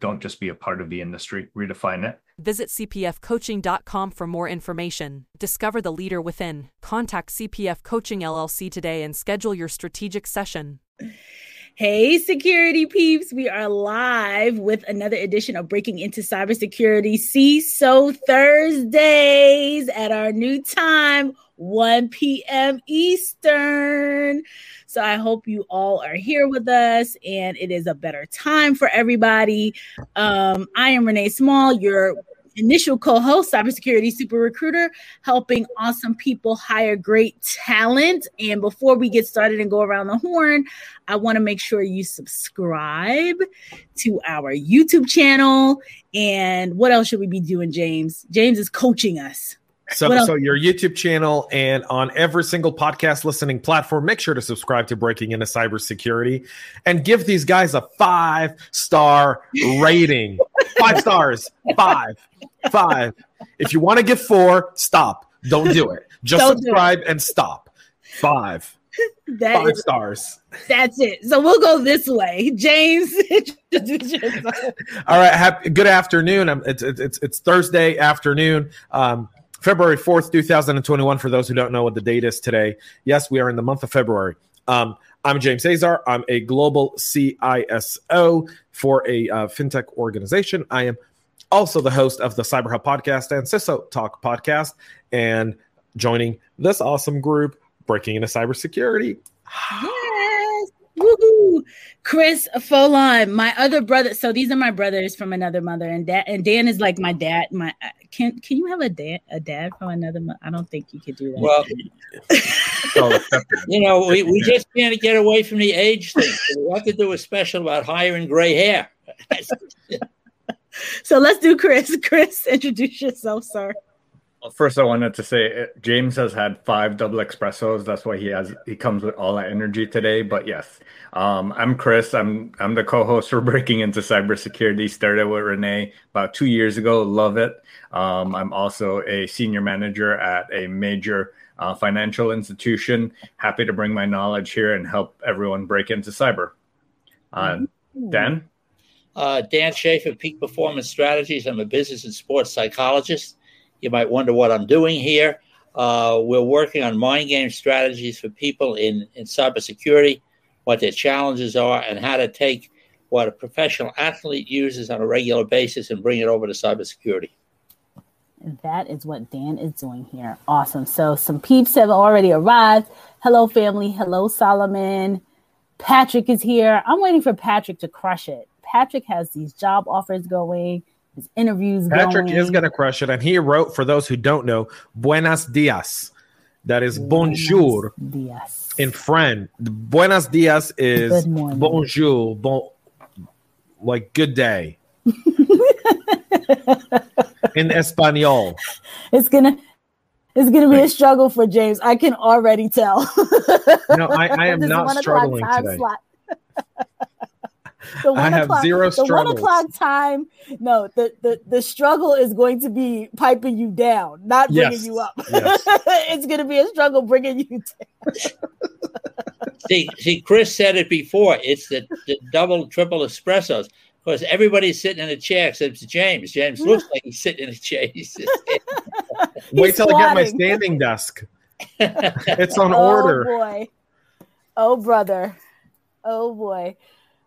Don't just be a part of the industry, redefine it. Visit cpfcoaching.com for more information. Discover the leader within. Contact CPF Coaching LLC today and schedule your strategic session. Hey, security peeps. We are live with another edition of Breaking into Cybersecurity CISO Thursdays at our new time, 1 p.m. Eastern. So I hope you all are here with us and it is a better time for everybody. Um, I am Renee Small, your initial co-host, cybersecurity super recruiter, helping awesome people hire great talent. And before we get started and go around the horn, I want to make sure you subscribe to our YouTube channel. And what else should we be doing, James? James is coaching us. So, so your YouTube channel and on every single podcast listening platform, make sure to subscribe to Breaking into Cybersecurity and give these guys a five star rating. five stars, five, five. If you want to give four, stop. Don't do it. Just Don't subscribe and stop. Five. That five is, stars. That's it. So we'll go this way, James. All right. Have, good afternoon. It's, it's it's Thursday afternoon. Um, February 4th, 2021, for those who don't know what the date is today. Yes, we are in the month of February. Um, I'm James Azar. I'm a global CISO for a uh, fintech organization. I am also the host of the Cyber Hub podcast and CISO Talk podcast, and joining this awesome group, Breaking into Cybersecurity. Woohoo. Chris Foulon, my other brother. So these are my brothers from another mother, and dad and Dan is like my dad. My uh, can can you have a dad a dad from another mother? I don't think you could do that. Well, you know, we, we just can't get away from the age thing. We have to do a special about hiring gray hair. so let's do Chris. Chris, introduce yourself, sir. First, I wanted to say uh, James has had five double espressos. That's why he has he comes with all that energy today. But yes, um, I'm Chris. I'm I'm the co-host for Breaking into Cybersecurity. Started with Renee about two years ago. Love it. Um, I'm also a senior manager at a major uh, financial institution. Happy to bring my knowledge here and help everyone break into cyber. Uh, Dan. Uh, Dan Schaefer, Peak Performance Strategies. I'm a business and sports psychologist. You might wonder what I'm doing here. Uh, we're working on mind game strategies for people in, in cybersecurity, what their challenges are, and how to take what a professional athlete uses on a regular basis and bring it over to cybersecurity. That is what Dan is doing here. Awesome. So some peeps have already arrived. Hello, family. Hello, Solomon. Patrick is here. I'm waiting for Patrick to crush it. Patrick has these job offers going his interviews. Patrick going. is going to crush it, and he wrote for those who don't know, "Buenos dias." That is Buenos bonjour dias. in French. Buenos dias is bonjour, bon, like good day. in Espanol. It's gonna it's gonna be a struggle for James. I can already tell. no, I, I am not struggling today. Slot the one I have zero The one o'clock time, no, the, the the struggle is going to be piping you down, not bringing yes. you up. Yes. it's going to be a struggle bringing you down. see, see, Chris said it before. It's the, the double, triple espressos. Because everybody's sitting in a chair except James. James looks like he's sitting in a chair. Wait till squatting. I get my standing desk. it's on oh, order. Oh boy. Oh brother. Oh boy.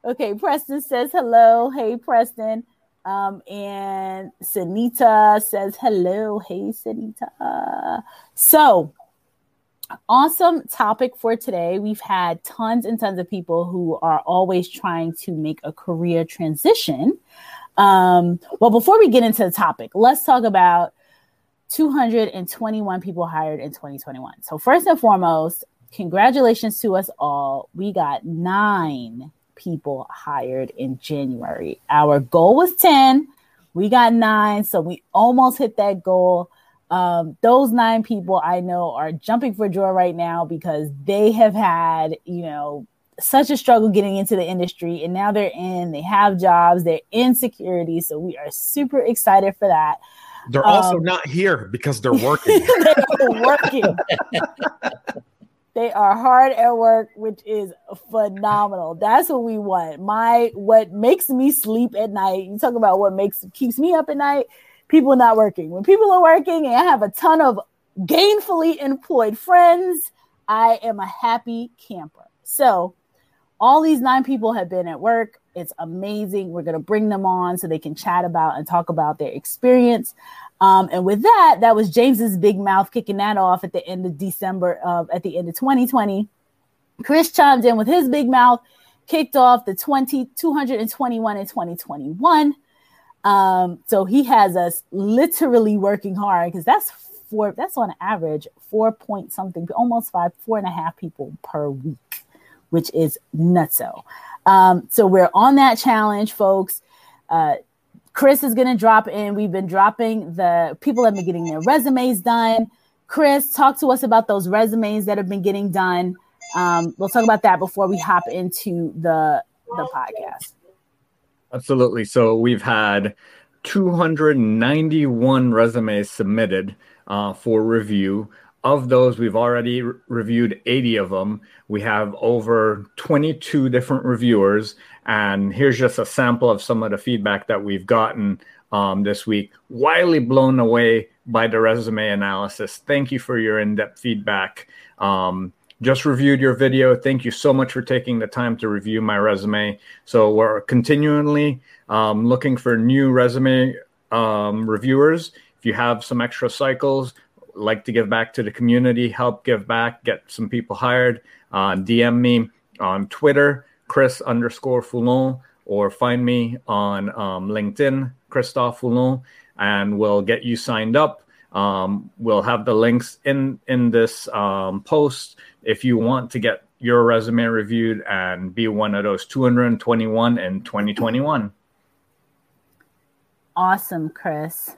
Okay, Preston says hello. Hey, Preston. Um, and Sanita says hello. Hey, Sanita. So, awesome topic for today. We've had tons and tons of people who are always trying to make a career transition. Um, well, before we get into the topic, let's talk about 221 people hired in 2021. So, first and foremost, congratulations to us all. We got nine people hired in January. Our goal was 10. We got nine. So we almost hit that goal. Um, those nine people I know are jumping for joy right now because they have had, you know, such a struggle getting into the industry and now they're in, they have jobs, they're in security. So we are super excited for that. They're also um, not here because they're working. they're working. they are hard at work, which is phenomenal. That's what we want. My what makes me sleep at night. You talk about what makes keeps me up at night. People not working. When people are working and I have a ton of gainfully employed friends, I am a happy camper. So all these nine people have been at work. It's amazing. We're going to bring them on so they can chat about and talk about their experience. Um, and with that, that was James's big mouth kicking that off at the end of December of at the end of 2020. Chris chimed in with his big mouth, kicked off the 20 221 in 2021. Um, so he has us literally working hard because that's four, that's on average four point something, almost five, four and a half people per week which is nutso. Um, so we're on that challenge, folks. Uh, Chris is going to drop in. We've been dropping the people have been getting their resumes done. Chris, talk to us about those resumes that have been getting done. Um, we'll talk about that before we hop into the the podcast. Absolutely. So we've had 291 resumes submitted uh, for review. Of those, we've already re- reviewed 80 of them. We have over 22 different reviewers. And here's just a sample of some of the feedback that we've gotten um, this week. Wildly blown away by the resume analysis. Thank you for your in depth feedback. Um, just reviewed your video. Thank you so much for taking the time to review my resume. So we're continually um, looking for new resume um, reviewers. If you have some extra cycles, like to give back to the community, help give back, get some people hired, uh, DM me on Twitter, Chris underscore Foulon, or find me on um, LinkedIn, Christophe Foulon, and we'll get you signed up. Um, we'll have the links in in this um, post if you want to get your resume reviewed and be one of those 221 in 2021. Awesome, Chris.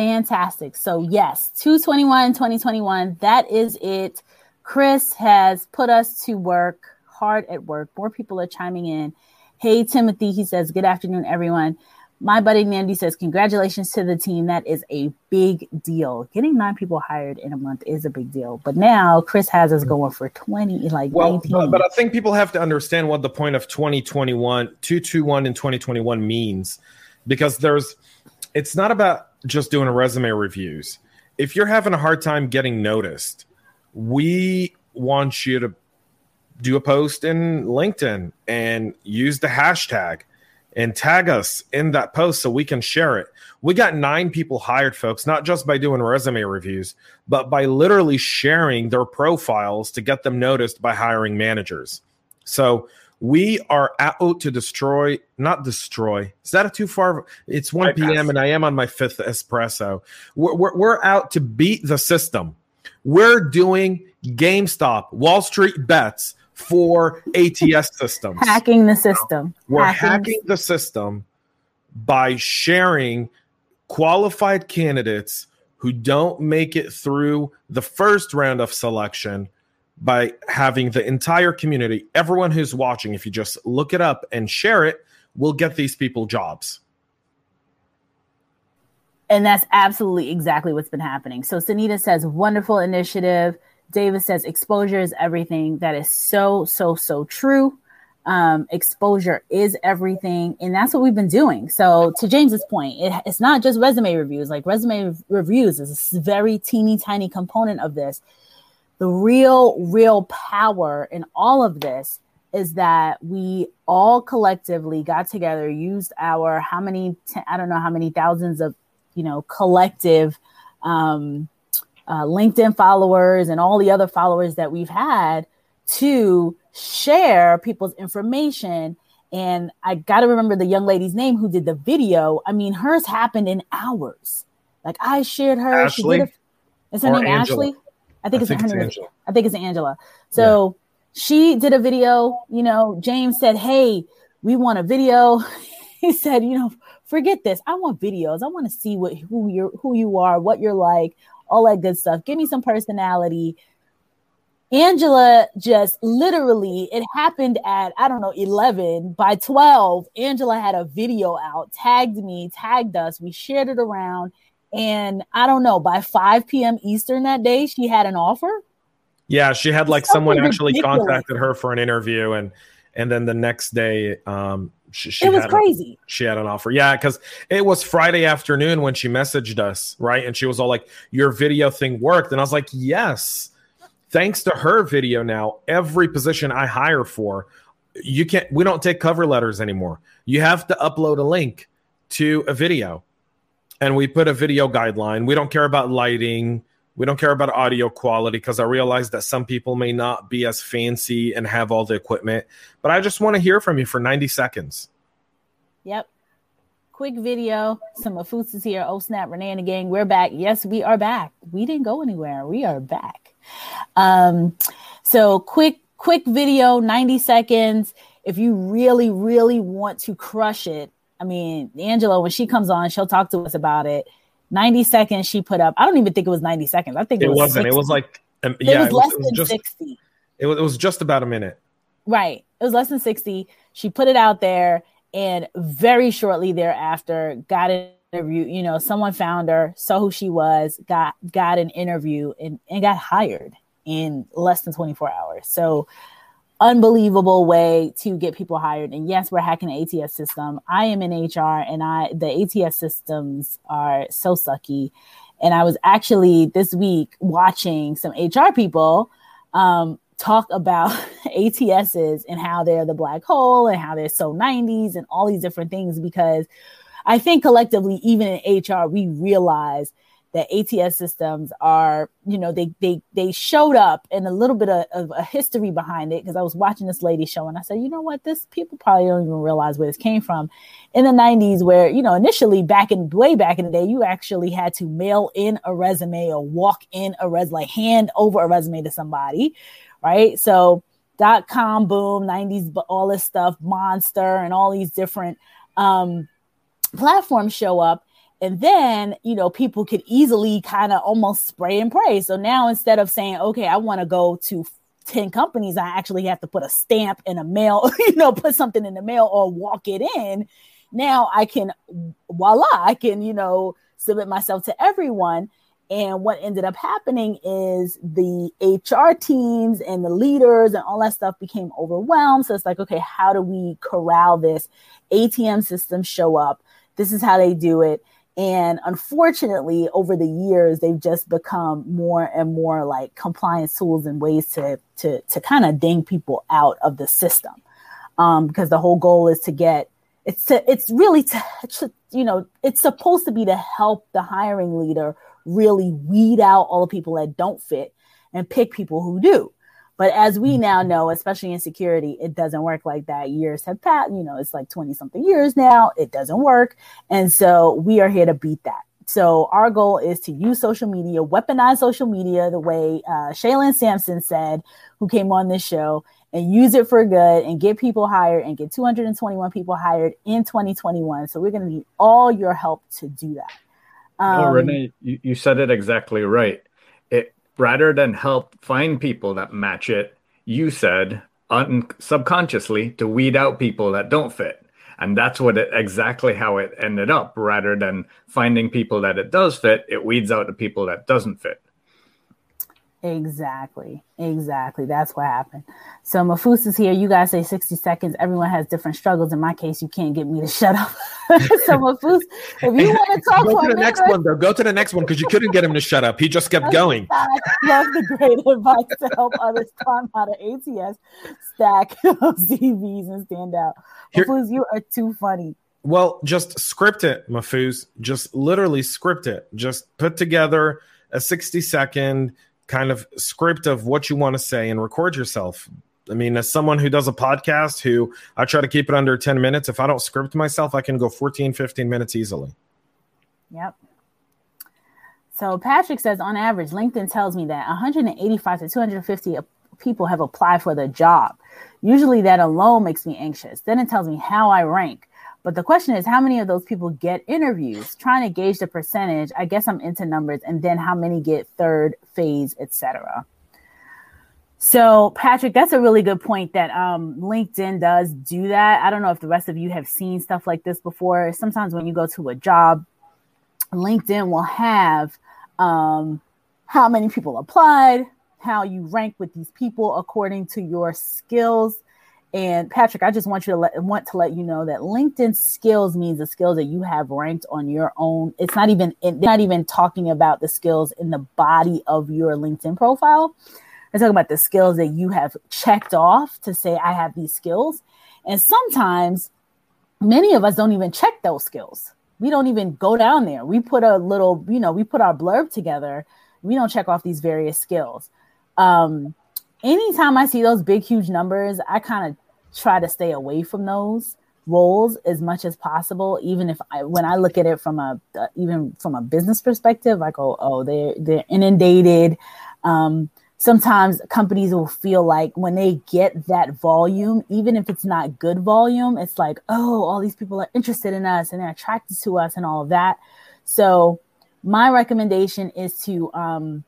Fantastic. So, yes, 221, 2021, that is it. Chris has put us to work, hard at work. More people are chiming in. Hey, Timothy, he says, Good afternoon, everyone. My buddy Nandy says, Congratulations to the team. That is a big deal. Getting nine people hired in a month is a big deal. But now Chris has us going for 20, like well, 19. But, but I think people have to understand what the point of 2021, 221 in 2021 means because there's, it's not about just doing a resume reviews. If you're having a hard time getting noticed, we want you to do a post in LinkedIn and use the hashtag and tag us in that post so we can share it. We got nine people hired, folks, not just by doing resume reviews, but by literally sharing their profiles to get them noticed by hiring managers. So we are out to destroy, not destroy. Is that a too far? It's 1 p.m. and I am on my fifth espresso. We're, we're, we're out to beat the system. We're doing GameStop, Wall Street bets for ATS systems. Hacking the system. We're hacking, hacking the system by sharing qualified candidates who don't make it through the first round of selection by having the entire community, everyone who's watching, if you just look it up and share it, will get these people jobs. And that's absolutely exactly what's been happening. So Sanita says, wonderful initiative. Davis says, exposure is everything. That is so, so, so true. Um, exposure is everything. And that's what we've been doing. So, to James's point, it, it's not just resume reviews. Like, resume reviews is a very teeny tiny component of this the real, real power in all of this is that we all collectively got together, used our how many, I don't know how many thousands of, you know, collective um, uh, LinkedIn followers and all the other followers that we've had to share people's information. And I got to remember the young lady's name who did the video. I mean, hers happened in hours. Like I shared her. Ashley? She did a, is her name Angela? Ashley? I think, I it's, think it's Angela. I think it's Angela. So yeah. she did a video. You know, James said, "Hey, we want a video." he said, "You know, forget this. I want videos. I want to see what who you who you are, what you're like, all that good stuff. Give me some personality." Angela just literally, it happened at, I don't know, 11. By 12, Angela had a video out, tagged me, tagged us. We shared it around. And I don't know, by 5 p.m. Eastern that day, she had an offer. Yeah, she had like someone actually ridiculous. contacted her for an interview, and and then the next day, um, she, she it was crazy. A, she had an offer. Yeah, because it was Friday afternoon when she messaged us, right? And she was all like, "Your video thing worked," and I was like, "Yes." Thanks to her video, now every position I hire for, you can't. We don't take cover letters anymore. You have to upload a link to a video and we put a video guideline. We don't care about lighting. We don't care about audio quality because I realize that some people may not be as fancy and have all the equipment. But I just want to hear from you for 90 seconds. Yep. Quick video. Some of Foots is here. Oh, snap. Renee and the gang. We're back. Yes, we are back. We didn't go anywhere. We are back. Um, so quick, quick video, 90 seconds. If you really, really want to crush it, I mean, Angela, when she comes on, she'll talk to us about it. 90 seconds she put up. I don't even think it was 90 seconds. I think it, it was wasn't. 60. It was like, um, yeah, it was, it was less it was than just, 60. It was, it was just about a minute. Right. It was less than 60. She put it out there and very shortly thereafter got an interview. You know, someone found her, saw who she was, got got an interview and, and got hired in less than 24 hours. So unbelievable way to get people hired. And yes, we're hacking the ATS system. I am in HR and I the ATS systems are so sucky. And I was actually this week watching some HR people um, talk about ATSs and how they're the black hole and how they're so 90s and all these different things because I think collectively, even in HR, we realize that ATS systems are, you know, they they they showed up and a little bit of, of a history behind it because I was watching this lady show and I said, you know what, this people probably don't even realize where this came from. In the 90s, where, you know, initially back in way back in the day, you actually had to mail in a resume or walk in a res like hand over a resume to somebody, right? So dot com boom, 90s, all this stuff, monster and all these different um platforms show up and then, you know, people could easily kind of almost spray and pray. So now instead of saying, okay, I want to go to 10 companies, I actually have to put a stamp in a mail, you know, put something in the mail or walk it in. Now I can, voila, I can, you know, submit myself to everyone. And what ended up happening is the HR teams and the leaders and all that stuff became overwhelmed. So it's like, okay, how do we corral this? ATS systems show up. This is how they do it. And unfortunately, over the years, they've just become more and more like compliance tools and ways to to to kind of ding people out of the system. Um, because the whole goal is to get it's to, it's really to, to you know it's supposed to be to help the hiring leader really weed out all the people that don't fit and pick people who do. But as we mm-hmm. now know, especially in security, it doesn't work like that. Years have passed, you know, it's like 20 something years now. It doesn't work. And so we are here to beat that. So our goal is to use social media, weaponize social media the way uh, Shaylin Sampson said, who came on this show, and use it for good and get people hired and get 221 people hired in 2021. So we're going to need all your help to do that. Um, oh, Renee, you, you said it exactly right rather than help find people that match it, you said un- subconsciously to weed out people that don't fit. And that's what it exactly how it ended up. Rather than finding people that it does fit, it weeds out the people that doesn't fit. Exactly. Exactly. That's what happened. So Mafus is here. You guys say 60 seconds. Everyone has different struggles. In my case, you can't get me to shut up. so Mafus, if you want to talk go to the next one though. Go to the next one because you couldn't get him to shut up. He just kept going. I love the great advice to help others climb out of ATS stack CVs and stand out. Mafus, you are too funny. Well, just script it, Mafuz. Just literally script it. Just put together a 60 second kind of script of what you want to say and record yourself. I mean, as someone who does a podcast who I try to keep it under 10 minutes, if I don't script myself, I can go 14, 15 minutes easily. Yep. So Patrick says on average, LinkedIn tells me that 185 to 250 people have applied for the job. Usually that alone makes me anxious. Then it tells me how I rank. But the question is, how many of those people get interviews? Trying to gauge the percentage. I guess I'm into numbers, and then how many get third phase, etc. So, Patrick, that's a really good point that um, LinkedIn does do that. I don't know if the rest of you have seen stuff like this before. Sometimes when you go to a job, LinkedIn will have um, how many people applied, how you rank with these people according to your skills. And Patrick, I just want you to let want to let you know that LinkedIn skills means the skills that you have ranked on your own. It's not even they're not even talking about the skills in the body of your LinkedIn profile. They're talking about the skills that you have checked off to say I have these skills. And sometimes many of us don't even check those skills. We don't even go down there. We put a little, you know, we put our blurb together. We don't check off these various skills. Um, anytime I see those big, huge numbers, I kind of try to stay away from those roles as much as possible. Even if I, when I look at it from a, uh, even from a business perspective, I go, oh, they're they're inundated. Um, sometimes companies will feel like when they get that volume, even if it's not good volume, it's like, oh, all these people are interested in us and they're attracted to us and all of that. So my recommendation is to um,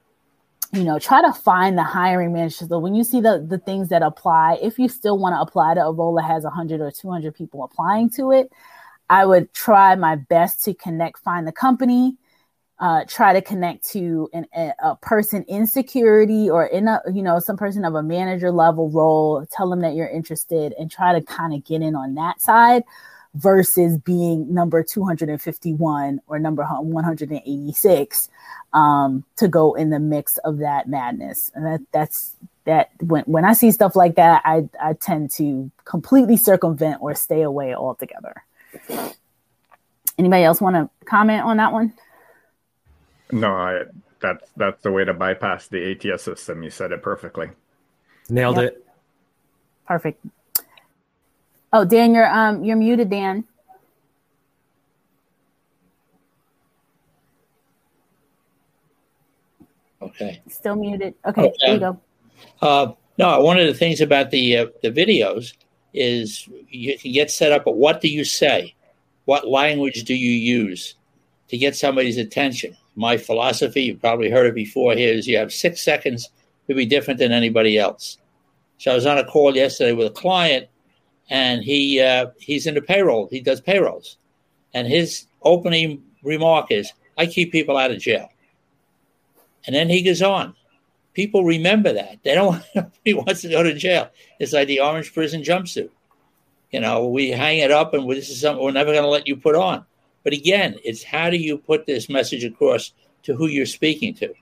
you know, try to find the hiring manager. So when you see the the things that apply, if you still want to apply to a role that has 100 or 200 people applying to it, I would try my best to connect, find the company, uh, try to connect to an, a, a, person in security or in a you know some person of a manager level role. Tell them that you're interested and try to kind of get in on that side versus being number 251 or number 186 um, to go in the mix of that madness. And that that's that when when I see stuff like that, I I tend to completely circumvent or stay away altogether. Anybody else want to comment on that one? No, I that's that's the way to bypass the ATS system. You said it perfectly. Nailed yep. it. Perfect. Oh, Dan, you're um you're muted, Dan. Okay. Still muted. Okay, okay. there you go. Uh, no, one of the things about the uh, the videos is you can get set up. But what do you say? What language do you use to get somebody's attention? My philosophy, you've probably heard it before. Here is you have six seconds to be different than anybody else. So I was on a call yesterday with a client, and he uh, he's into payroll. He does payrolls, and his opening remark is, "I keep people out of jail." And then he goes on. People remember that. They don't he wants to go to jail. It's like the orange prison jumpsuit. You know, we hang it up and this is something we're never going to let you put on. But again, it's how do you put this message across to who you're speaking to?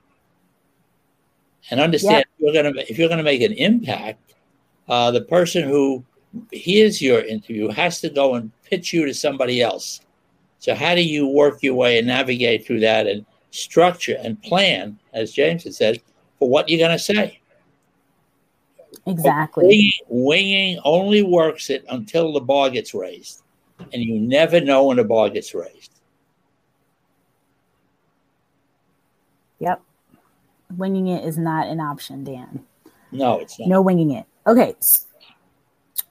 And understand if you're going to if you're going to make an impact, uh, the person who hears your interview has to go and pitch you to somebody else. So how do you work your way and navigate through that and structure and plan, as James had said, for what you're going to say. Exactly. Winging, winging, only works it until the bar gets raised, and you never know when the bar gets raised. Yep. Winging it is not an option, Dan. No, it's not. No winging it. Okay.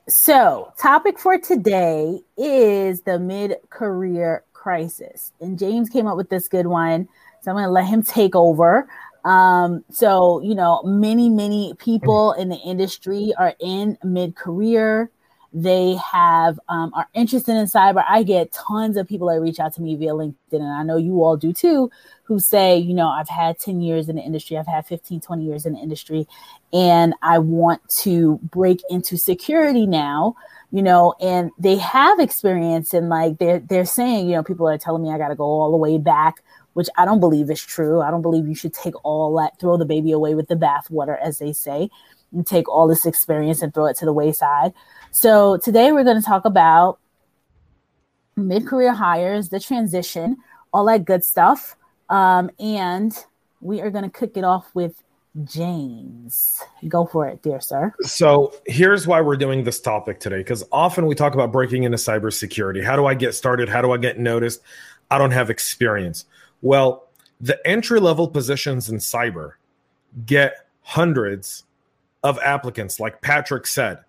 So, topic for today is the mid career crisis. And James came up with this good one so I'm going to let him take over. Um, so, you know, many, many people in the industry are in mid career. They have um, are interested in cyber. I get tons of people that reach out to me via LinkedIn, and I know you all do too, who say, you know, I've had 10 years in the industry, I've had 15, 20 years in the industry, and I want to break into security now you know, and they have experience and like they're they're saying, you know, people are telling me I got to go all the way back which I don't believe is true. I don't believe you should take all that, throw the baby away with the bathwater, as they say, and take all this experience and throw it to the wayside. So today we're going to talk about mid career hires, the transition, all that good stuff. Um, and we are going to kick it off with James. Go for it, dear sir. So here's why we're doing this topic today because often we talk about breaking into cybersecurity. How do I get started? How do I get noticed? I don't have experience. Well, the entry level positions in cyber get hundreds of applicants. Like Patrick said,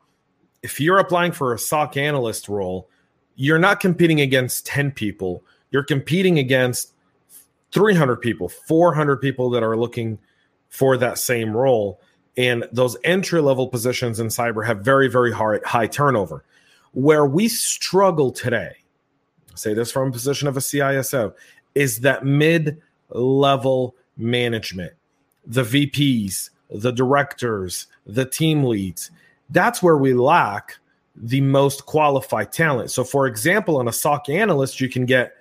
if you're applying for a SOC analyst role, you're not competing against 10 people, you're competing against 300 people, 400 people that are looking for that same role. And those entry level positions in cyber have very, very high, high turnover. Where we struggle today, I say this from a position of a CISO, is that mid level management, the VPs, the directors, the team leads. That's where we lack the most qualified talent. So, for example, on a SOC analyst, you can get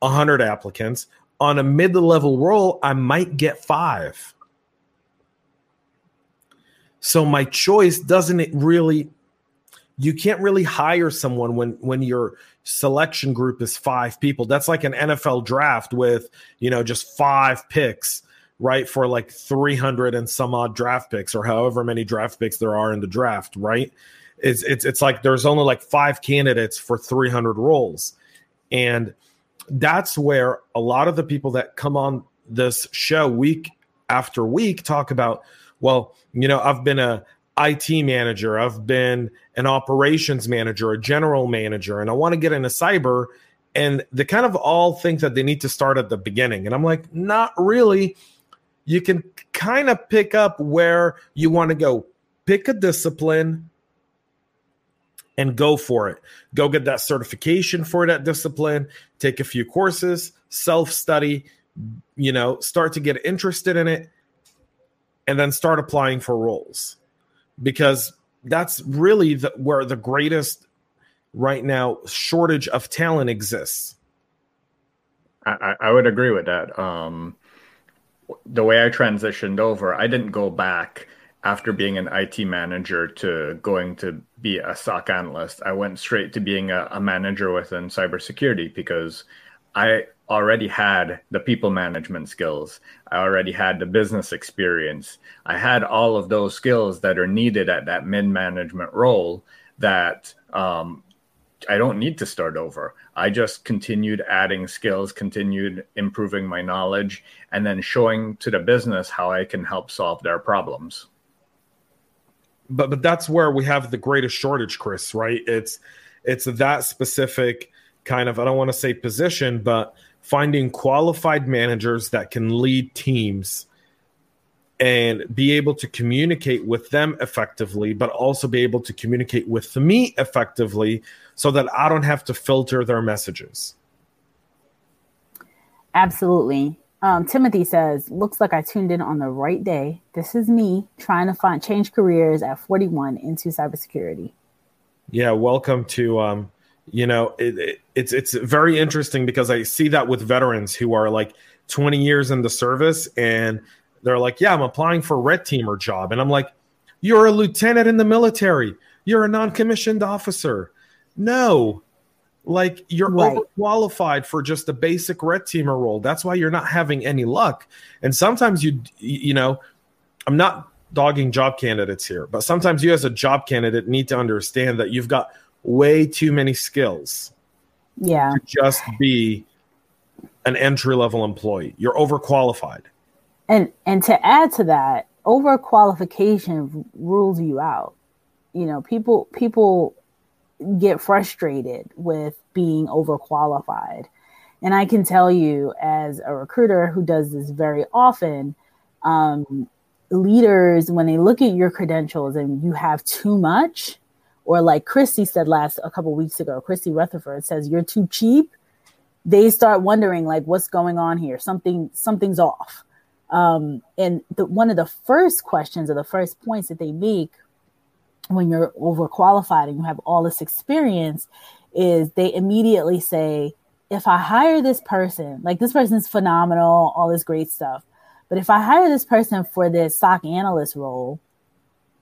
100 applicants. On a mid level role, I might get five. So, my choice doesn't really, you can't really hire someone when, when your selection group is five people. That's like an NFL draft with, you know, just five picks right? For like 300 and some odd draft picks or however many draft picks there are in the draft, right? It's it's it's like there's only like five candidates for 300 roles. And that's where a lot of the people that come on this show week after week talk about, well, you know, I've been a IT manager, I've been an operations manager, a general manager, and I want to get into cyber. And they kind of all think that they need to start at the beginning. And I'm like, not really you can kind of pick up where you want to go. Pick a discipline and go for it. Go get that certification for that discipline, take a few courses, self study, you know, start to get interested in it, and then start applying for roles because that's really the, where the greatest right now shortage of talent exists. I, I would agree with that. Um, the way I transitioned over, I didn't go back after being an IT manager to going to be a SOC analyst. I went straight to being a, a manager within cybersecurity because I already had the people management skills. I already had the business experience. I had all of those skills that are needed at that mid management role that um, I don't need to start over. I just continued adding skills, continued improving my knowledge, and then showing to the business how I can help solve their problems. But but that's where we have the greatest shortage, Chris, right? It's it's that specific kind of I don't want to say position, but finding qualified managers that can lead teams and be able to communicate with them effectively, but also be able to communicate with me effectively so that I don't have to filter their messages. Absolutely. Um, Timothy says, looks like I tuned in on the right day. This is me trying to find change careers at 41 into cybersecurity. Yeah, welcome to um, you know, it, it, it's it's very interesting because I see that with veterans who are like 20 years in the service and they're like, yeah, I'm applying for red teamer job. And I'm like, you're a lieutenant in the military. You're a non-commissioned officer. No, like you're right. overqualified for just a basic red teamer role. That's why you're not having any luck. And sometimes you, you know, I'm not dogging job candidates here, but sometimes you as a job candidate need to understand that you've got way too many skills. Yeah. To just be an entry level employee. You're overqualified and and to add to that overqualification rules you out. You know people people get frustrated with being overqualified. And i can tell you as a recruiter who does this very often um, leaders when they look at your credentials and you have too much or like christy said last a couple weeks ago christy rutherford says you're too cheap. They start wondering like what's going on here? Something something's off um, and the, one of the first questions or the first points that they make when you're overqualified and you have all this experience is they immediately say, if I hire this person, like this person's phenomenal, all this great stuff. But if I hire this person for this SOC analyst role,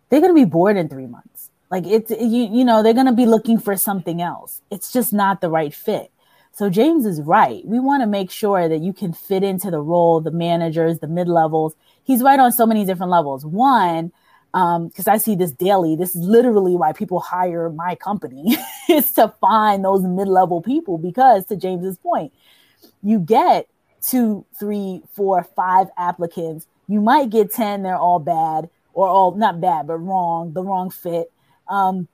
they're going to be bored in three months. Like it's, you, you know, they're going to be looking for something else. It's just not the right fit. So James is right. We want to make sure that you can fit into the role, the managers, the mid levels. He's right on so many different levels. One, because um, I see this daily. This is literally why people hire my company is to find those mid level people. Because to James's point, you get two, three, four, five applicants. You might get 10, they're all bad or all not bad, but wrong, the wrong fit. Um,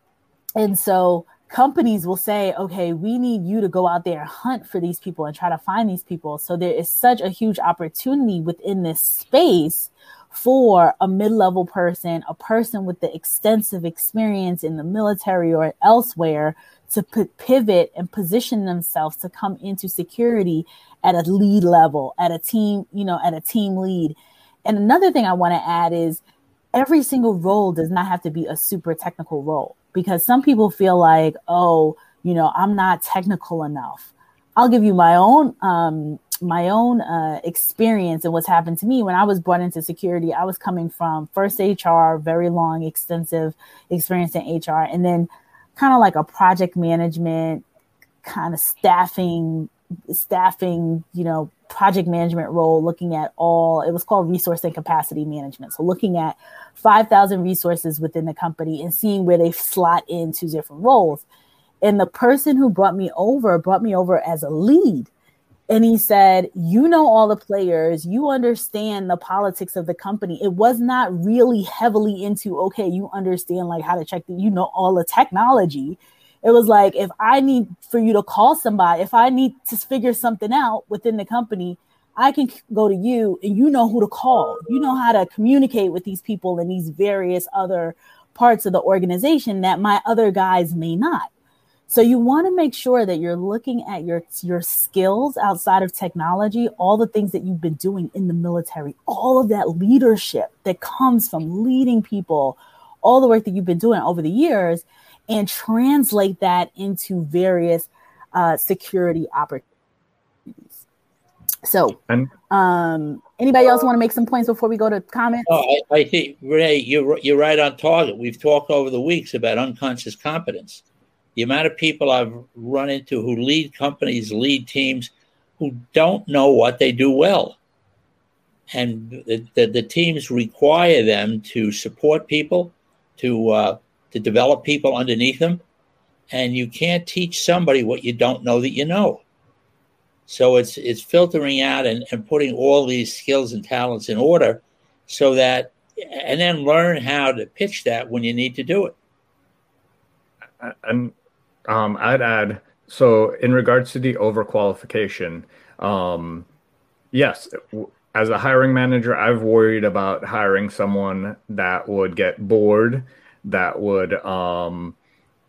and so companies will say, okay, we need you to go out there and hunt for these people and try to find these people. So there is such a huge opportunity within this space for a mid-level person, a person with the extensive experience in the military or elsewhere to p- pivot and position themselves to come into security at a lead level, at a team, you know, at a team lead. And another thing I want to add is every single role does not have to be a super technical role because some people feel like, oh, you know, I'm not technical enough. I'll give you my own um, my own uh, experience and what's happened to me when I was brought into security. I was coming from first HR, very long, extensive experience in HR, and then kind of like a project management, kind of staffing, staffing, you know, project management role, looking at all. It was called resource and capacity management. So looking at 5,000 resources within the company and seeing where they slot into different roles. And the person who brought me over brought me over as a lead and he said, You know all the players, you understand the politics of the company. It was not really heavily into, okay, you understand like how to check the, you know, all the technology. It was like, if I need for you to call somebody, if I need to figure something out within the company, I can go to you and you know who to call. You know how to communicate with these people and these various other parts of the organization that my other guys may not. So you want to make sure that you're looking at your your skills outside of technology, all the things that you've been doing in the military, all of that leadership that comes from leading people, all the work that you've been doing over the years, and translate that into various uh, security opportunities. So, and, um, anybody else want to make some points before we go to comments? Oh, I, I think Renee, you're you're right on target. We've talked over the weeks about unconscious competence the amount of people I've run into who lead companies, lead teams, who don't know what they do well. And the, the, the teams require them to support people, to, uh, to develop people underneath them. And you can't teach somebody what you don't know that you know. So it's, it's filtering out and, and putting all these skills and talents in order so that, and then learn how to pitch that when you need to do it. And um, I'd add so in regards to the overqualification, um, yes, as a hiring manager, I've worried about hiring someone that would get bored, that would um,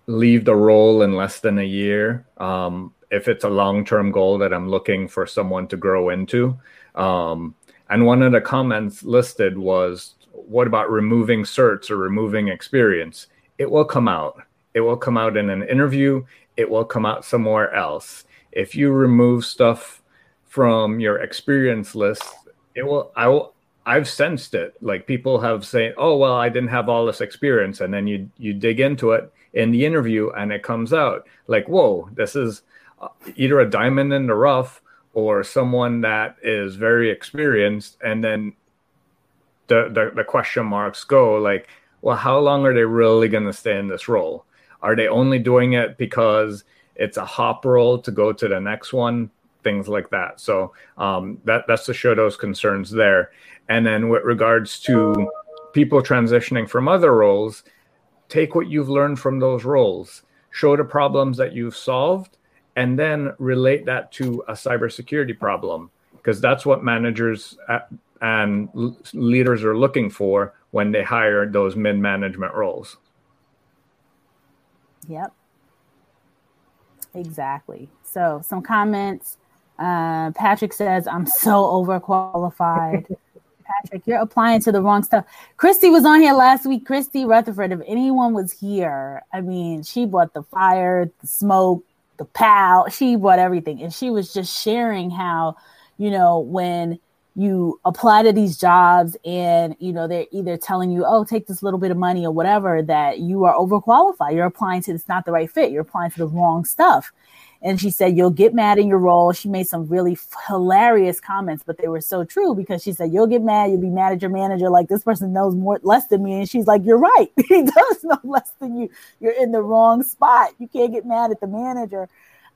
leave the role in less than a year. Um, if it's a long term goal that I'm looking for someone to grow into. Um, and one of the comments listed was, What about removing certs or removing experience? It will come out it will come out in an interview, it will come out somewhere else. If you remove stuff from your experience list, it will I will I've sensed it. Like people have saying, "Oh, well, I didn't have all this experience." And then you you dig into it in the interview and it comes out like, "Whoa, this is uh, either a diamond in the rough or someone that is very experienced." And then the the, the question marks go like, "Well, how long are they really going to stay in this role?" Are they only doing it because it's a hop role to go to the next one? Things like that. So um, that that's show those concerns there. And then with regards to people transitioning from other roles, take what you've learned from those roles, show the problems that you've solved, and then relate that to a cybersecurity problem because that's what managers uh, and leaders are looking for when they hire those mid management roles. Yep. Exactly. So, some comments. Uh, Patrick says, I'm so overqualified. Patrick, you're applying to the wrong stuff. Christy was on here last week. Christy Rutherford, if anyone was here, I mean, she brought the fire, the smoke, the pow, she brought everything. And she was just sharing how, you know, when you apply to these jobs and you know they're either telling you oh take this little bit of money or whatever that you are overqualified you're applying to it's not the right fit you're applying to the wrong stuff and she said you'll get mad in your role. She made some really hilarious comments but they were so true because she said you'll get mad. You'll be mad at your manager. Like this person knows more less than me. And she's like you're right. He does know less than you. You're in the wrong spot. You can't get mad at the manager.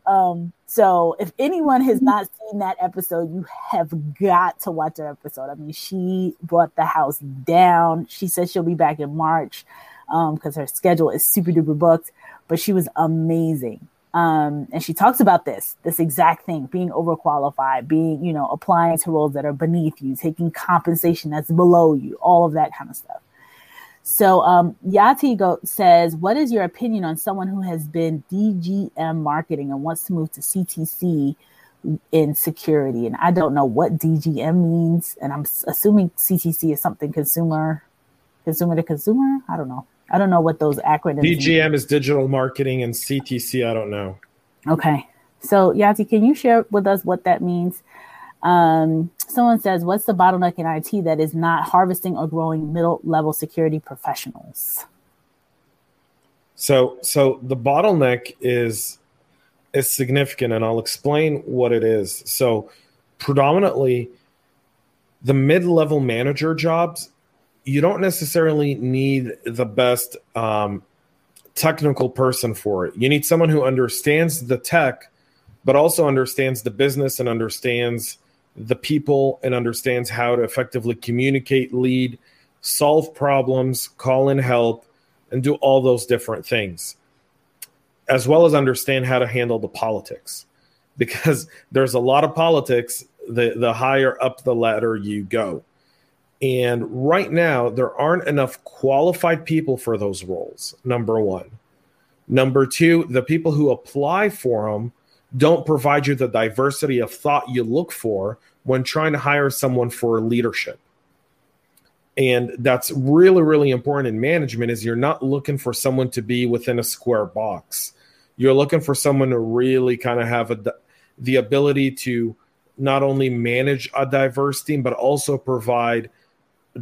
Um, so if anyone has not seen that episode, you have got to watch that episode. I mean, she brought the house down. She said she'll be back in March because um, her schedule is super duper booked, but she was amazing. Um, and she talks about this, this exact thing, being overqualified, being, you know, applying to roles that are beneath you, taking compensation that's below you, all of that kind of stuff. So um, Yati go, says, what is your opinion on someone who has been DGM marketing and wants to move to CTC in security? And I don't know what DGM means, and I'm assuming CTC is something consumer, consumer to consumer. I don't know. I don't know what those acronyms. DGM mean. is digital marketing, and CTC I don't know. Okay, so Yati, can you share with us what that means? Um, someone says, What's the bottleneck in IT that is not harvesting or growing middle level security professionals? So, so the bottleneck is is significant, and I'll explain what it is. So, predominantly, the mid level manager jobs, you don't necessarily need the best um, technical person for it. You need someone who understands the tech, but also understands the business and understands the people and understands how to effectively communicate, lead, solve problems, call in help, and do all those different things, as well as understand how to handle the politics. Because there's a lot of politics the, the higher up the ladder you go. And right now, there aren't enough qualified people for those roles, number one. Number two, the people who apply for them don't provide you the diversity of thought you look for when trying to hire someone for leadership and that's really really important in management is you're not looking for someone to be within a square box you're looking for someone to really kind of have a, the ability to not only manage a diverse team but also provide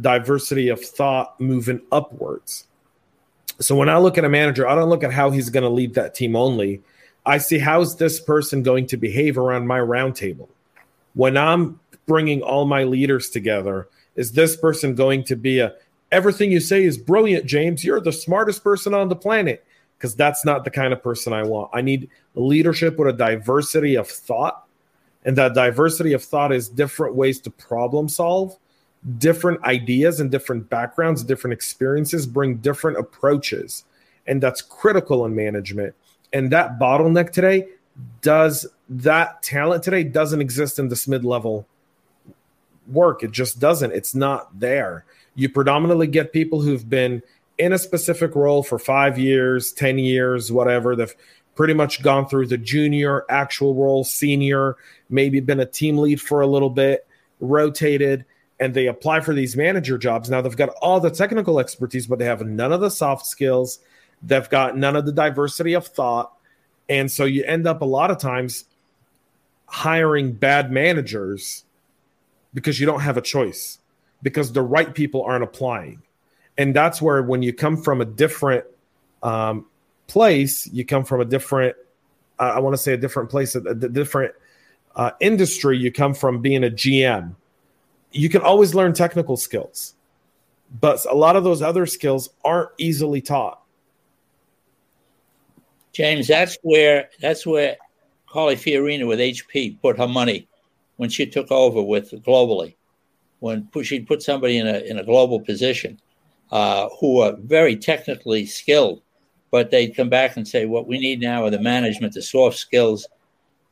diversity of thought moving upwards so when i look at a manager i don't look at how he's going to lead that team only I see how's this person going to behave around my roundtable. When I'm bringing all my leaders together, is this person going to be a everything you say is brilliant, James? You're the smartest person on the planet? Because that's not the kind of person I want. I need leadership with a diversity of thought. And that diversity of thought is different ways to problem solve, different ideas and different backgrounds, different experiences bring different approaches. And that's critical in management. And that bottleneck today does that talent today doesn't exist in this mid-level work. It just doesn't. It's not there. You predominantly get people who've been in a specific role for five years 10 years whatever. They've pretty much gone through the junior actual role senior maybe been a team lead for a little bit rotated and they apply for these manager jobs now they've got all the technical expertise but they have none of the soft skills They've got none of the diversity of thought. And so you end up a lot of times hiring bad managers because you don't have a choice, because the right people aren't applying. And that's where, when you come from a different um, place, you come from a different, uh, I want to say a different place, a, a different uh, industry, you come from being a GM. You can always learn technical skills, but a lot of those other skills aren't easily taught. James, that's where that's where Carly Fiorina with HP put her money when she took over with globally. When she put somebody in a in a global position uh, who are very technically skilled, but they'd come back and say, "What we need now are the management, the soft skills,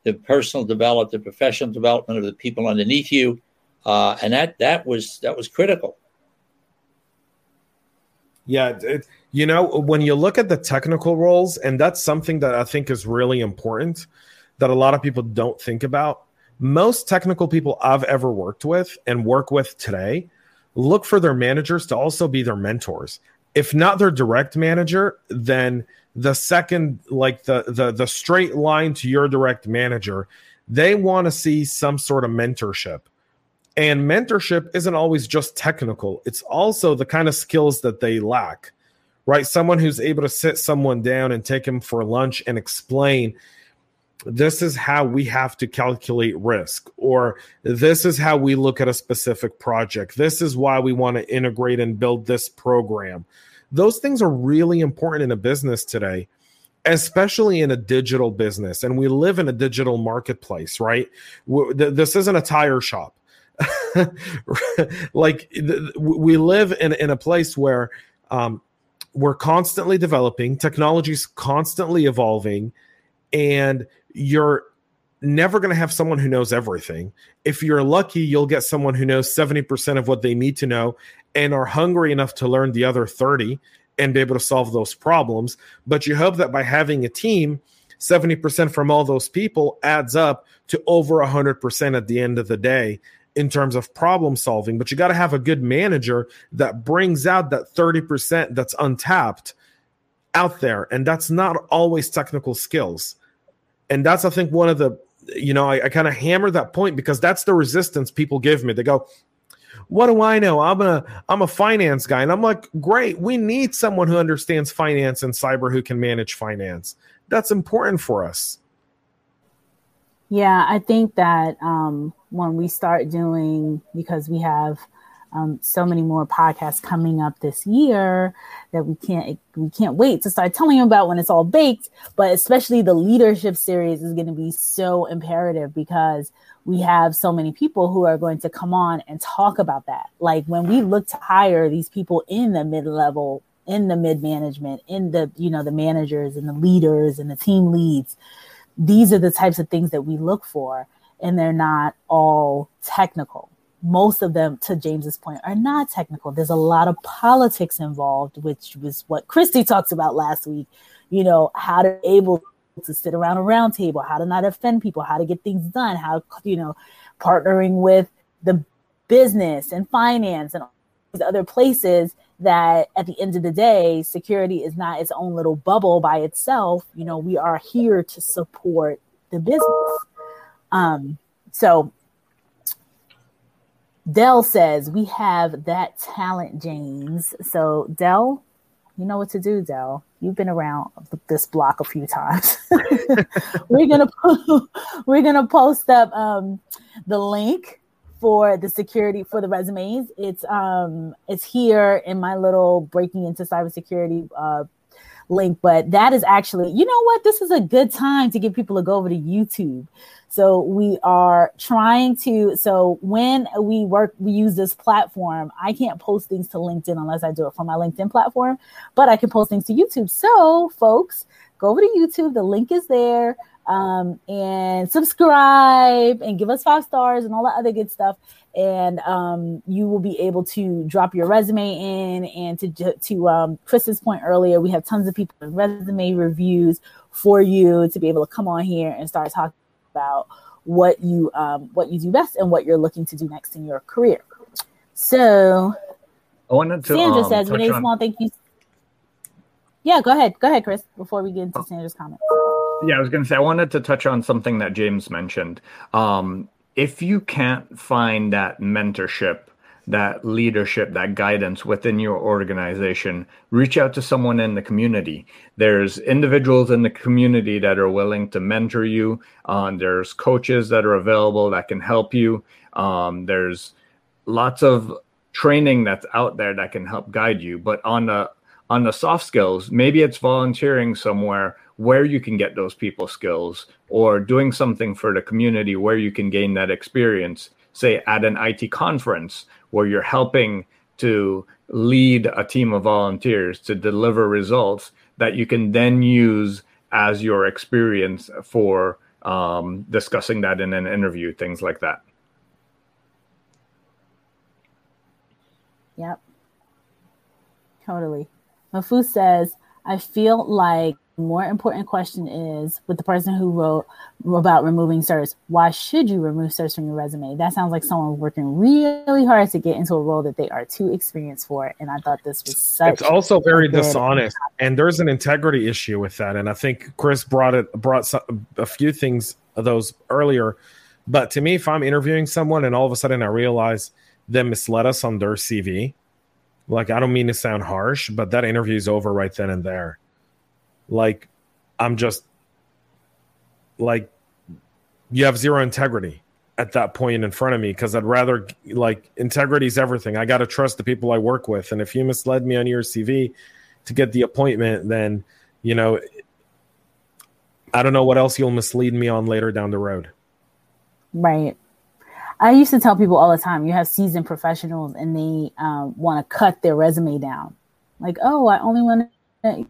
the personal development, the professional development of the people underneath you," uh, and that that was that was critical. Yeah, it, you know, when you look at the technical roles, and that's something that I think is really important that a lot of people don't think about. Most technical people I've ever worked with and work with today look for their managers to also be their mentors. If not their direct manager, then the second, like the the the straight line to your direct manager, they want to see some sort of mentorship. And mentorship isn't always just technical, it's also the kind of skills that they lack, right? Someone who's able to sit someone down and take them for lunch and explain this is how we have to calculate risk, or this is how we look at a specific project. This is why we want to integrate and build this program. Those things are really important in a business today. especially in a digital business. And we live in a digital marketplace, right? This isn't a tire shop. like we live in, in a place where um, we're constantly developing, technology's constantly evolving, and you're never going to have someone who knows everything. If you're lucky, you'll get someone who knows 70% of what they need to know and are hungry enough to learn the other 30 and be able to solve those problems. But you hope that by having a team, 70% from all those people adds up to over 100% at the end of the day in terms of problem solving. But you got to have a good manager that brings out that 30% that's untapped out there. And that's not always technical skills. And that's, I think, one of the, you know, I, I kind of hammer that point because that's the resistance people give me. They go, what do I know? I'm a I'm a finance guy. And I'm like, great, we need someone who understands finance and cyber who can manage finance. That's important for us. Yeah, I think that um, when we start doing, because we have um, so many more podcasts coming up this year that we can't we can't wait to start telling you about when it's all baked. But especially the leadership series is going to be so imperative because we have so many people who are going to come on and talk about that. Like when we look to hire these people in the mid level, in the mid management, in the, you know, the managers and the leaders and the team leads, these are the types of things that we look for. And they're not all technical. Most of them, to James's point, are not technical. There's a lot of politics involved, which was what Christy talked about last week. You know, how to able to sit around a round table, how to not offend people, how to get things done, how, you know, partnering with the business and finance and all these other places that at the end of the day, security is not its own little bubble by itself. You know, we are here to support the business. Um, so Dell says we have that talent, James. So Dell, you know what to do, Dell. You've been around this block a few times. we're gonna we're gonna post up um, the link for the security for the resumes. It's um it's here in my little breaking into cybersecurity uh, link, but that is actually you know what this is a good time to get people to go over to YouTube so we are trying to. So when we work, we use this platform. I can't post things to LinkedIn unless I do it from my LinkedIn platform, but I can post things to YouTube. So folks, go over to YouTube. The link is there. Um, and subscribe and give us five stars and all that other good stuff. And um, you will be able to drop your resume in. And to to um, Chris's point earlier, we have tons of people with resume reviews for you to be able to come on here and start talking about what you um, what you do best and what you're looking to do next in your career. So, I wanted to. Sandra um, says, "Renee on... Small, thank you." Yeah, go ahead, go ahead, Chris. Before we get into. Sandra's comments. Yeah, I was going to say I wanted to touch on something that James mentioned. Um, if you can't find that mentorship that leadership, that guidance within your organization, reach out to someone in the community. There's individuals in the community that are willing to mentor you. Um, there's coaches that are available that can help you. Um, there's lots of training that's out there that can help guide you. But on the on the soft skills, maybe it's volunteering somewhere where you can get those people skills or doing something for the community where you can gain that experience say at an IT conference where you're helping to lead a team of volunteers to deliver results that you can then use as your experience for um, discussing that in an interview, things like that. Yep. Totally. Mafu says, I feel like more important question is with the person who wrote about removing certs why should you remove certs from your resume? That sounds like someone working really hard to get into a role that they are too experienced for and i thought this was such it's also very dishonest and there's an integrity issue with that and i think chris brought it brought a few things of those earlier but to me if i'm interviewing someone and all of a sudden i realize they misled us on their cv like i don't mean to sound harsh but that interview is over right then and there like I'm just like you have zero integrity at that point in front of me because I'd rather like integrity is everything. I got to trust the people I work with, and if you misled me on your CV to get the appointment, then you know I don't know what else you'll mislead me on later down the road. Right. I used to tell people all the time, you have seasoned professionals and they um, want to cut their resume down. Like, oh, I only want to,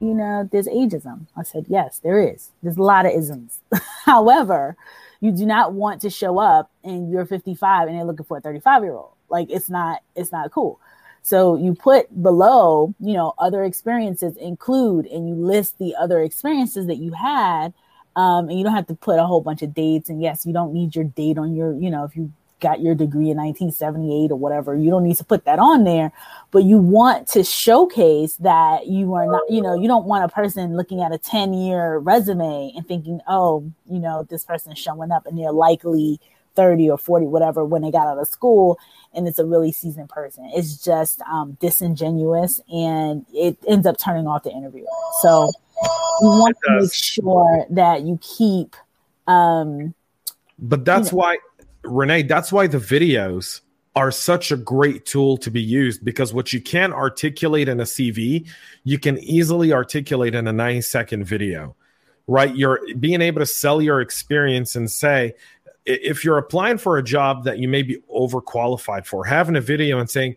you know, there's ageism. I said, yes, there is. There's a lot of isms. However, you do not want to show up and you're 55 and they're looking for a 35 year old. Like, it's not, it's not cool. So you put below, you know, other experiences include, and you list the other experiences that you had um, and you don't have to put a whole bunch of dates. And yes, you don't need your date on your, you know, if you got your degree in 1978 or whatever, you don't need to put that on there. But you want to showcase that you are not, you know, you don't want a person looking at a 10 year resume and thinking, oh, you know, this person's showing up and they're likely 30 or 40, whatever, when they got out of school. And it's a really seasoned person. It's just um, disingenuous and it ends up turning off the interviewer. So, you want to make sure that you keep um but that's you know. why renee that's why the videos are such a great tool to be used because what you can articulate in a cv you can easily articulate in a 90 second video right you're being able to sell your experience and say if you're applying for a job that you may be overqualified for having a video and saying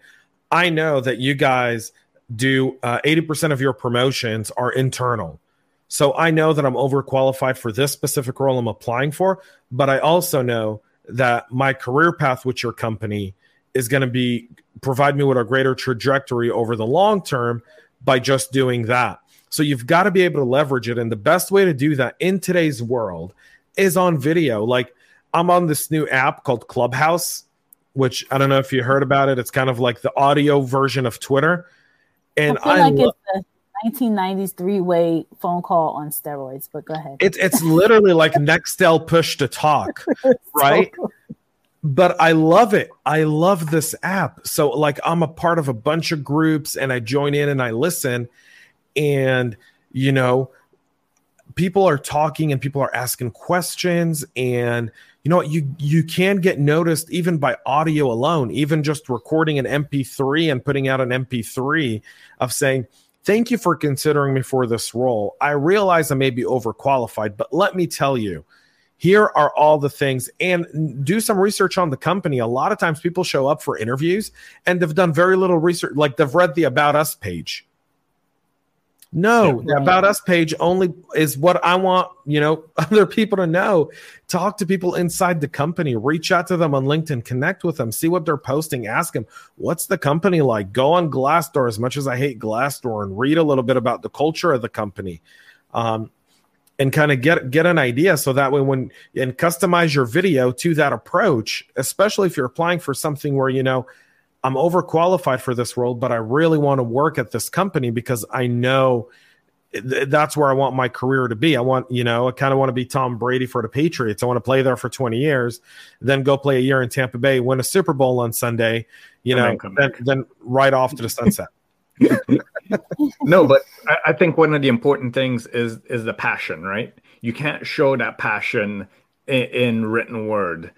i know that you guys do uh, 80% of your promotions are internal so I know that I'm overqualified for this specific role I'm applying for, but I also know that my career path with your company is going to be provide me with a greater trajectory over the long term by just doing that. So you've got to be able to leverage it and the best way to do that in today's world is on video. Like I'm on this new app called Clubhouse, which I don't know if you heard about it. It's kind of like the audio version of Twitter. And I, I like lo- 1990s three-way phone call on steroids. But go ahead. It's it's literally like Nextel push to talk, right? So but I love it. I love this app. So like I'm a part of a bunch of groups and I join in and I listen and you know people are talking and people are asking questions and you know you you can get noticed even by audio alone even just recording an mp3 and putting out an mp3 of saying Thank you for considering me for this role. I realize I may be overqualified, but let me tell you, here are all the things and do some research on the company. A lot of times people show up for interviews and they've done very little research, like they've read the About Us page. No, the About Us page only is what I want, you know, other people to know. Talk to people inside the company, reach out to them on LinkedIn, connect with them, see what they're posting, ask them, what's the company like? Go on Glassdoor as much as I hate Glassdoor and read a little bit about the culture of the company. Um, and kind of get get an idea so that way when and customize your video to that approach, especially if you're applying for something where you know I'm overqualified for this role, but I really want to work at this company because I know that's where I want my career to be. I want, you know, I kind of want to be Tom Brady for the Patriots. I want to play there for 20 years, then go play a year in Tampa Bay, win a Super Bowl on Sunday, you know, then, then right off to the sunset. no, but I, I think one of the important things is is the passion, right? You can't show that passion in, in written word,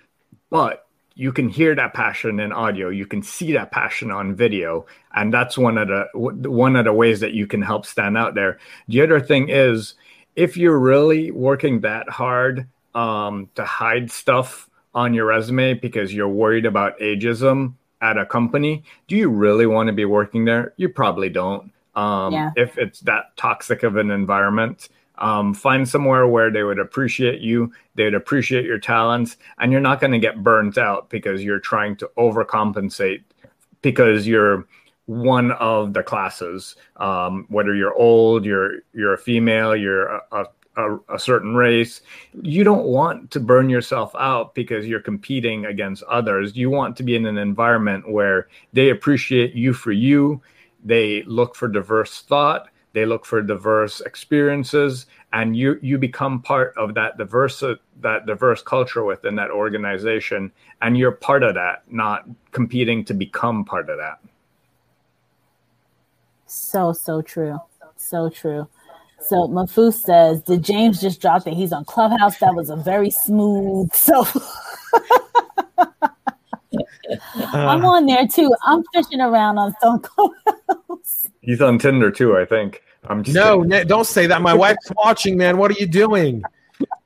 but you can hear that passion in audio you can see that passion on video and that's one of the one of the ways that you can help stand out there. The other thing is if you're really working that hard um, to hide stuff on your resume because you're worried about ageism at a company do you really want to be working there? You probably don't. Um, yeah. if it's that toxic of an environment um, find somewhere where they would appreciate you, they would appreciate your talents, and you're not going to get burnt out because you're trying to overcompensate because you're one of the classes. Um, whether you're old, you're you're a female, you're a, a, a, certain race, you don't want to burn yourself out because you're competing against others. You want to be in an environment where they appreciate you for you. They look for diverse thought they look for diverse experiences and you you become part of that diverse that diverse culture within that organization and you're part of that not competing to become part of that so so true so true so Mafu says, "Did James just drop that he's on Clubhouse? That was a very smooth." So I'm on there too. I'm fishing around on some Clubhouse. He's on Tinder too, I think. I'm no, don't say that. My wife's watching, man. What are you doing?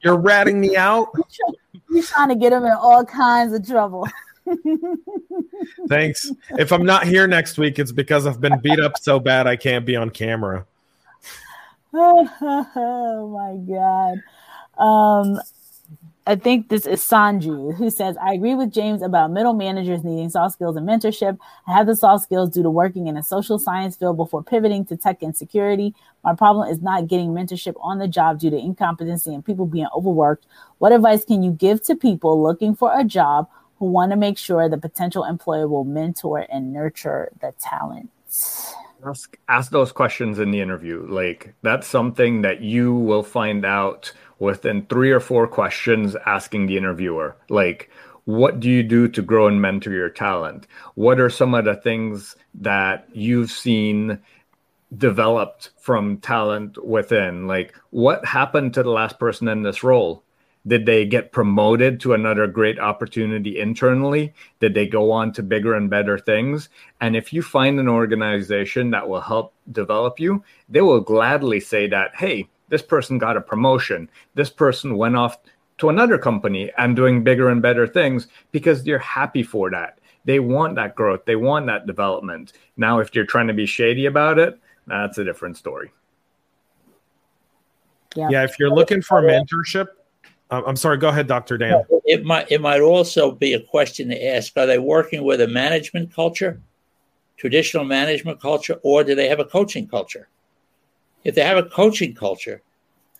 You're ratting me out. You're trying to get him in all kinds of trouble. Thanks. If I'm not here next week, it's because I've been beat up so bad I can't be on camera. oh my god. Um, I think this is Sanju who says, I agree with James about middle managers needing soft skills and mentorship. I have the soft skills due to working in a social science field before pivoting to tech and security. My problem is not getting mentorship on the job due to incompetency and people being overworked. What advice can you give to people looking for a job who want to make sure the potential employer will mentor and nurture the talent? Ask, ask those questions in the interview. Like, that's something that you will find out within three or four questions asking the interviewer like what do you do to grow and mentor your talent? What are some of the things that you've seen developed from talent within? Like what happened to the last person in this role? Did they get promoted to another great opportunity internally? Did they go on to bigger and better things? And if you find an organization that will help develop you they will gladly say that hey this person got a promotion. This person went off to another company and doing bigger and better things because they're happy for that. They want that growth. They want that development. Now, if you're trying to be shady about it, that's a different story. Yeah, yeah if you're looking for mentorship, uh, I'm sorry. Go ahead, Doctor Dan. It might it might also be a question to ask: Are they working with a management culture, traditional management culture, or do they have a coaching culture? If they have a coaching culture,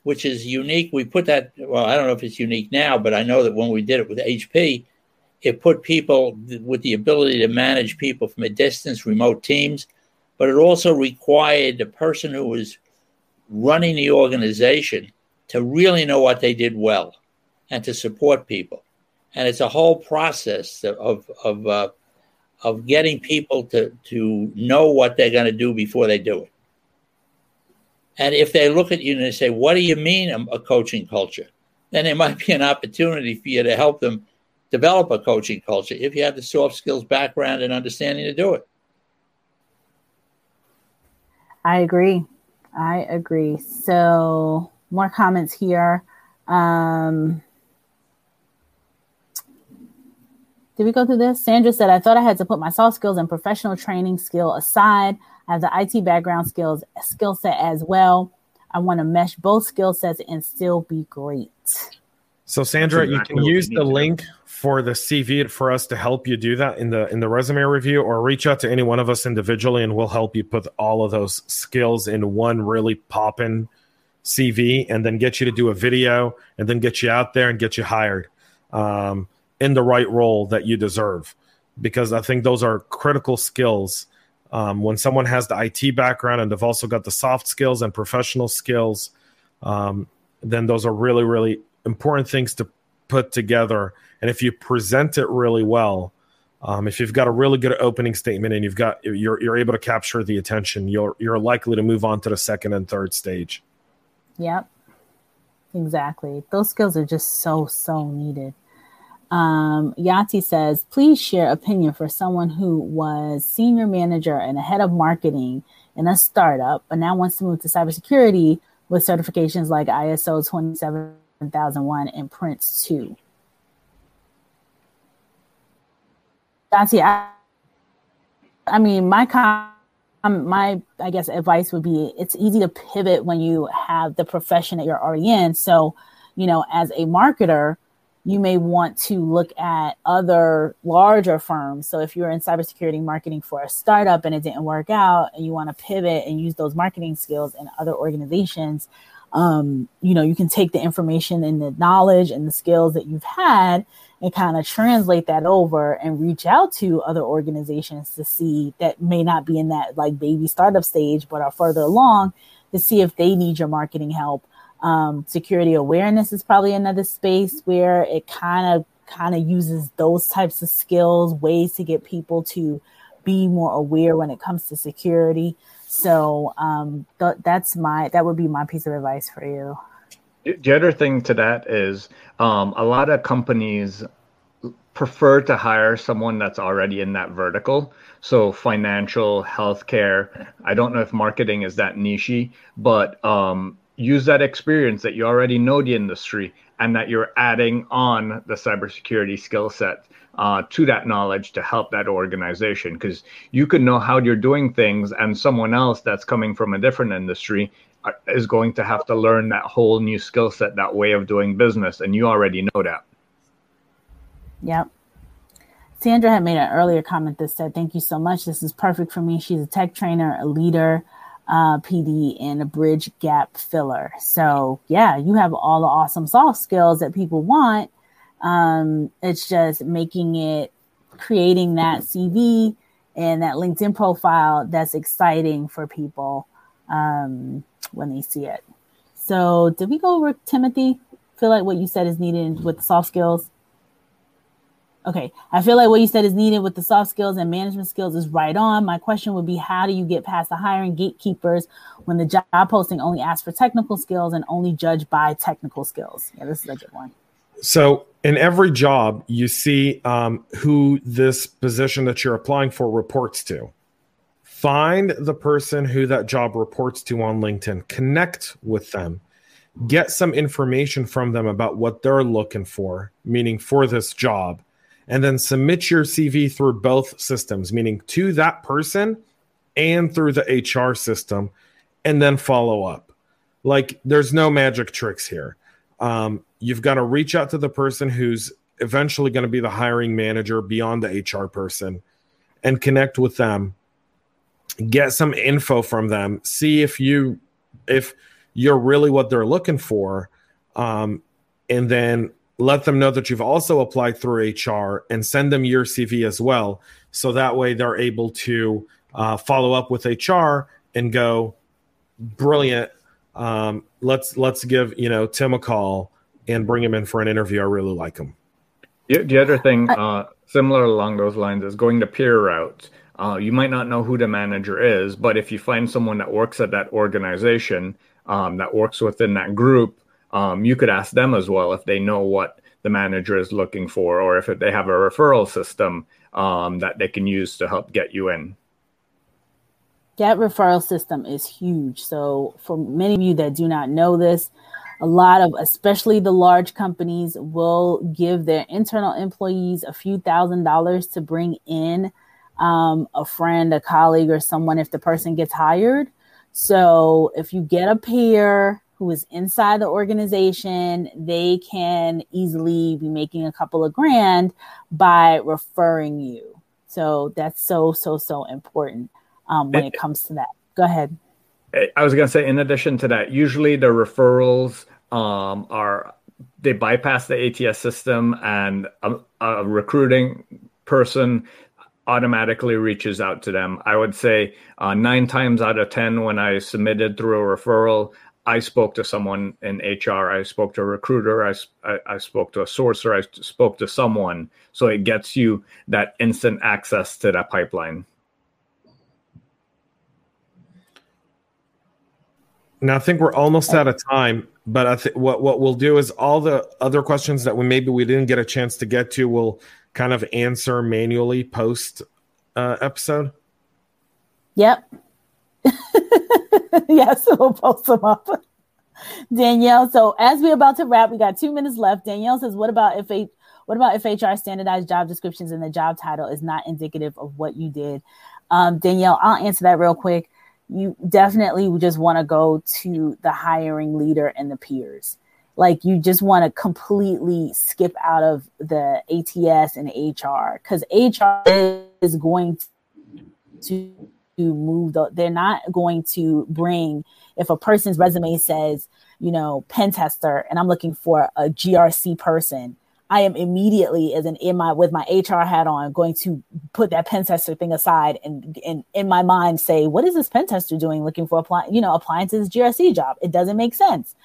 which is unique, we put that, well, I don't know if it's unique now, but I know that when we did it with HP, it put people with the ability to manage people from a distance, remote teams, but it also required the person who was running the organization to really know what they did well and to support people. And it's a whole process of, of, uh, of getting people to, to know what they're going to do before they do it. And if they look at you and they say, What do you mean a coaching culture? Then it might be an opportunity for you to help them develop a coaching culture if you have the soft skills background and understanding to do it. I agree. I agree. So, more comments here. Um, did we go through this? Sandra said, I thought I had to put my soft skills and professional training skill aside. I have the IT background skills skill set as well. I want to mesh both skill sets and still be great. So Sandra, exactly you can use the link for the CV for us to help you do that in the in the resume review or reach out to any one of us individually and we'll help you put all of those skills in one really poppin' CV and then get you to do a video and then get you out there and get you hired um, in the right role that you deserve because I think those are critical skills um, when someone has the IT background and they've also got the soft skills and professional skills, um, then those are really, really important things to put together. And if you present it really well, um, if you've got a really good opening statement and you've got you're you're able to capture the attention, you're you're likely to move on to the second and third stage. Yep, exactly. Those skills are just so so needed. Um, Yati says, please share opinion for someone who was senior manager and a head of marketing in a startup, but now wants to move to cybersecurity with certifications like ISO 27001 and Prince 2. Yati, I, I mean, my my I guess advice would be it's easy to pivot when you have the profession that you're already in. So, you know, as a marketer, you may want to look at other larger firms. So if you're in cybersecurity marketing for a startup and it didn't work out and you want to pivot and use those marketing skills in other organizations, um, you know, you can take the information and the knowledge and the skills that you've had and kind of translate that over and reach out to other organizations to see that may not be in that like baby startup stage, but are further along to see if they need your marketing help um, security awareness is probably another space where it kind of kind of uses those types of skills, ways to get people to be more aware when it comes to security. So um, th- that's my that would be my piece of advice for you. The other thing to that is um, a lot of companies prefer to hire someone that's already in that vertical. So financial, healthcare. I don't know if marketing is that nichey, but um, use that experience that you already know the industry and that you're adding on the cybersecurity skill set uh, to that knowledge to help that organization because you could know how you're doing things and someone else that's coming from a different industry uh, is going to have to learn that whole new skill set that way of doing business and you already know that Yep. Sandra had made an earlier comment that said, Thank you so much. This is perfect for me. She's a tech trainer, a leader, uh, PD, and a bridge gap filler. So, yeah, you have all the awesome soft skills that people want. Um, it's just making it, creating that CV and that LinkedIn profile that's exciting for people um, when they see it. So, did we go over Timothy? Feel like what you said is needed with soft skills? Okay, I feel like what you said is needed with the soft skills and management skills is right on. My question would be how do you get past the hiring gatekeepers when the job posting only asks for technical skills and only judge by technical skills? Yeah, this is a good one. So, in every job, you see um, who this position that you're applying for reports to. Find the person who that job reports to on LinkedIn, connect with them, get some information from them about what they're looking for, meaning for this job and then submit your CV through both systems, meaning to that person and through the HR system, and then follow up. Like there's no magic tricks here. Um, you've got to reach out to the person who's eventually going to be the hiring manager beyond the HR person and connect with them. Get some info from them. See if you if you're really what they're looking for. Um, and then let them know that you've also applied through HR and send them your CV as well. So that way they're able to uh, follow up with HR and go, brilliant. Um, let's let's give you know Tim a call and bring him in for an interview. I really like him. The, the other thing, uh, similar along those lines, is going the peer route. Uh, you might not know who the manager is, but if you find someone that works at that organization, um, that works within that group, um, you could ask them as well if they know what the manager is looking for or if they have a referral system um, that they can use to help get you in. That referral system is huge. So, for many of you that do not know this, a lot of, especially the large companies, will give their internal employees a few thousand dollars to bring in um, a friend, a colleague, or someone if the person gets hired. So, if you get a peer, who is inside the organization, they can easily be making a couple of grand by referring you. So that's so, so, so important um, when it comes to that. Go ahead. I was going to say, in addition to that, usually the referrals um, are they bypass the ATS system, and a, a recruiting person automatically reaches out to them. I would say uh, nine times out of 10, when I submitted through a referral, I spoke to someone in HR. I spoke to a recruiter. I, I, I, spoke to a sourcer. I spoke to someone. So it gets you that instant access to that pipeline. Now I think we're almost out of time, but I think what what we'll do is all the other questions that we maybe we didn't get a chance to get to, we'll kind of answer manually post uh, episode. Yep. yes, we'll post them up. Danielle, so as we're about to wrap, we got two minutes left. Danielle says, "What about if a what about if HR standardized job descriptions and the job title is not indicative of what you did?" Um, Danielle, I'll answer that real quick. You definitely just want to go to the hiring leader and the peers. Like you just want to completely skip out of the ATS and HR because HR is going to to move the, they're not going to bring if a person's resume says you know pen tester and i'm looking for a grc person i am immediately as an in my with my hr hat on going to put that pen tester thing aside and, and in my mind say what is this pen tester doing looking for apply you know this grc job? It doesn't make sense.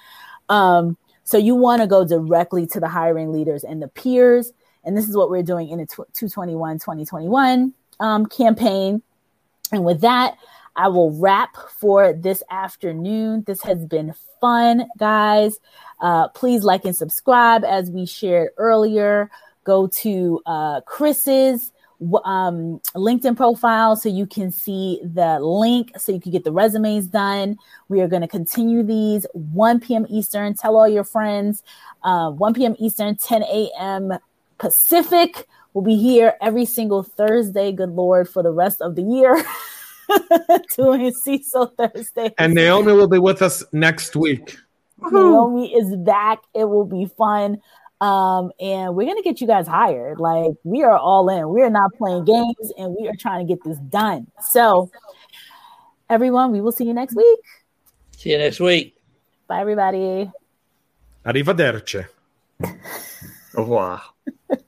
Um, so you want to go directly to the hiring leaders and the peers. And this is what we're doing in the 221 2021 um, campaign and with that, I will wrap for this afternoon. This has been fun, guys. Uh, please like and subscribe as we shared earlier. go to uh, Chris's um, LinkedIn profile so you can see the link so you can get the resumes done. We are going to continue these 1 p.m. Eastern. Tell all your friends. Uh, 1 p.m. Eastern, 10 a.m. Pacific. We'll be here every single Thursday, good Lord, for the rest of the year. doing CISO Thursday. And Naomi will be with us next week. Naomi is back. It will be fun. Um, and we're gonna get you guys hired. Like we are all in. We are not playing games, and we are trying to get this done. So, everyone, we will see you next week. See you next week. Bye, everybody. Arrivederci. Au revoir.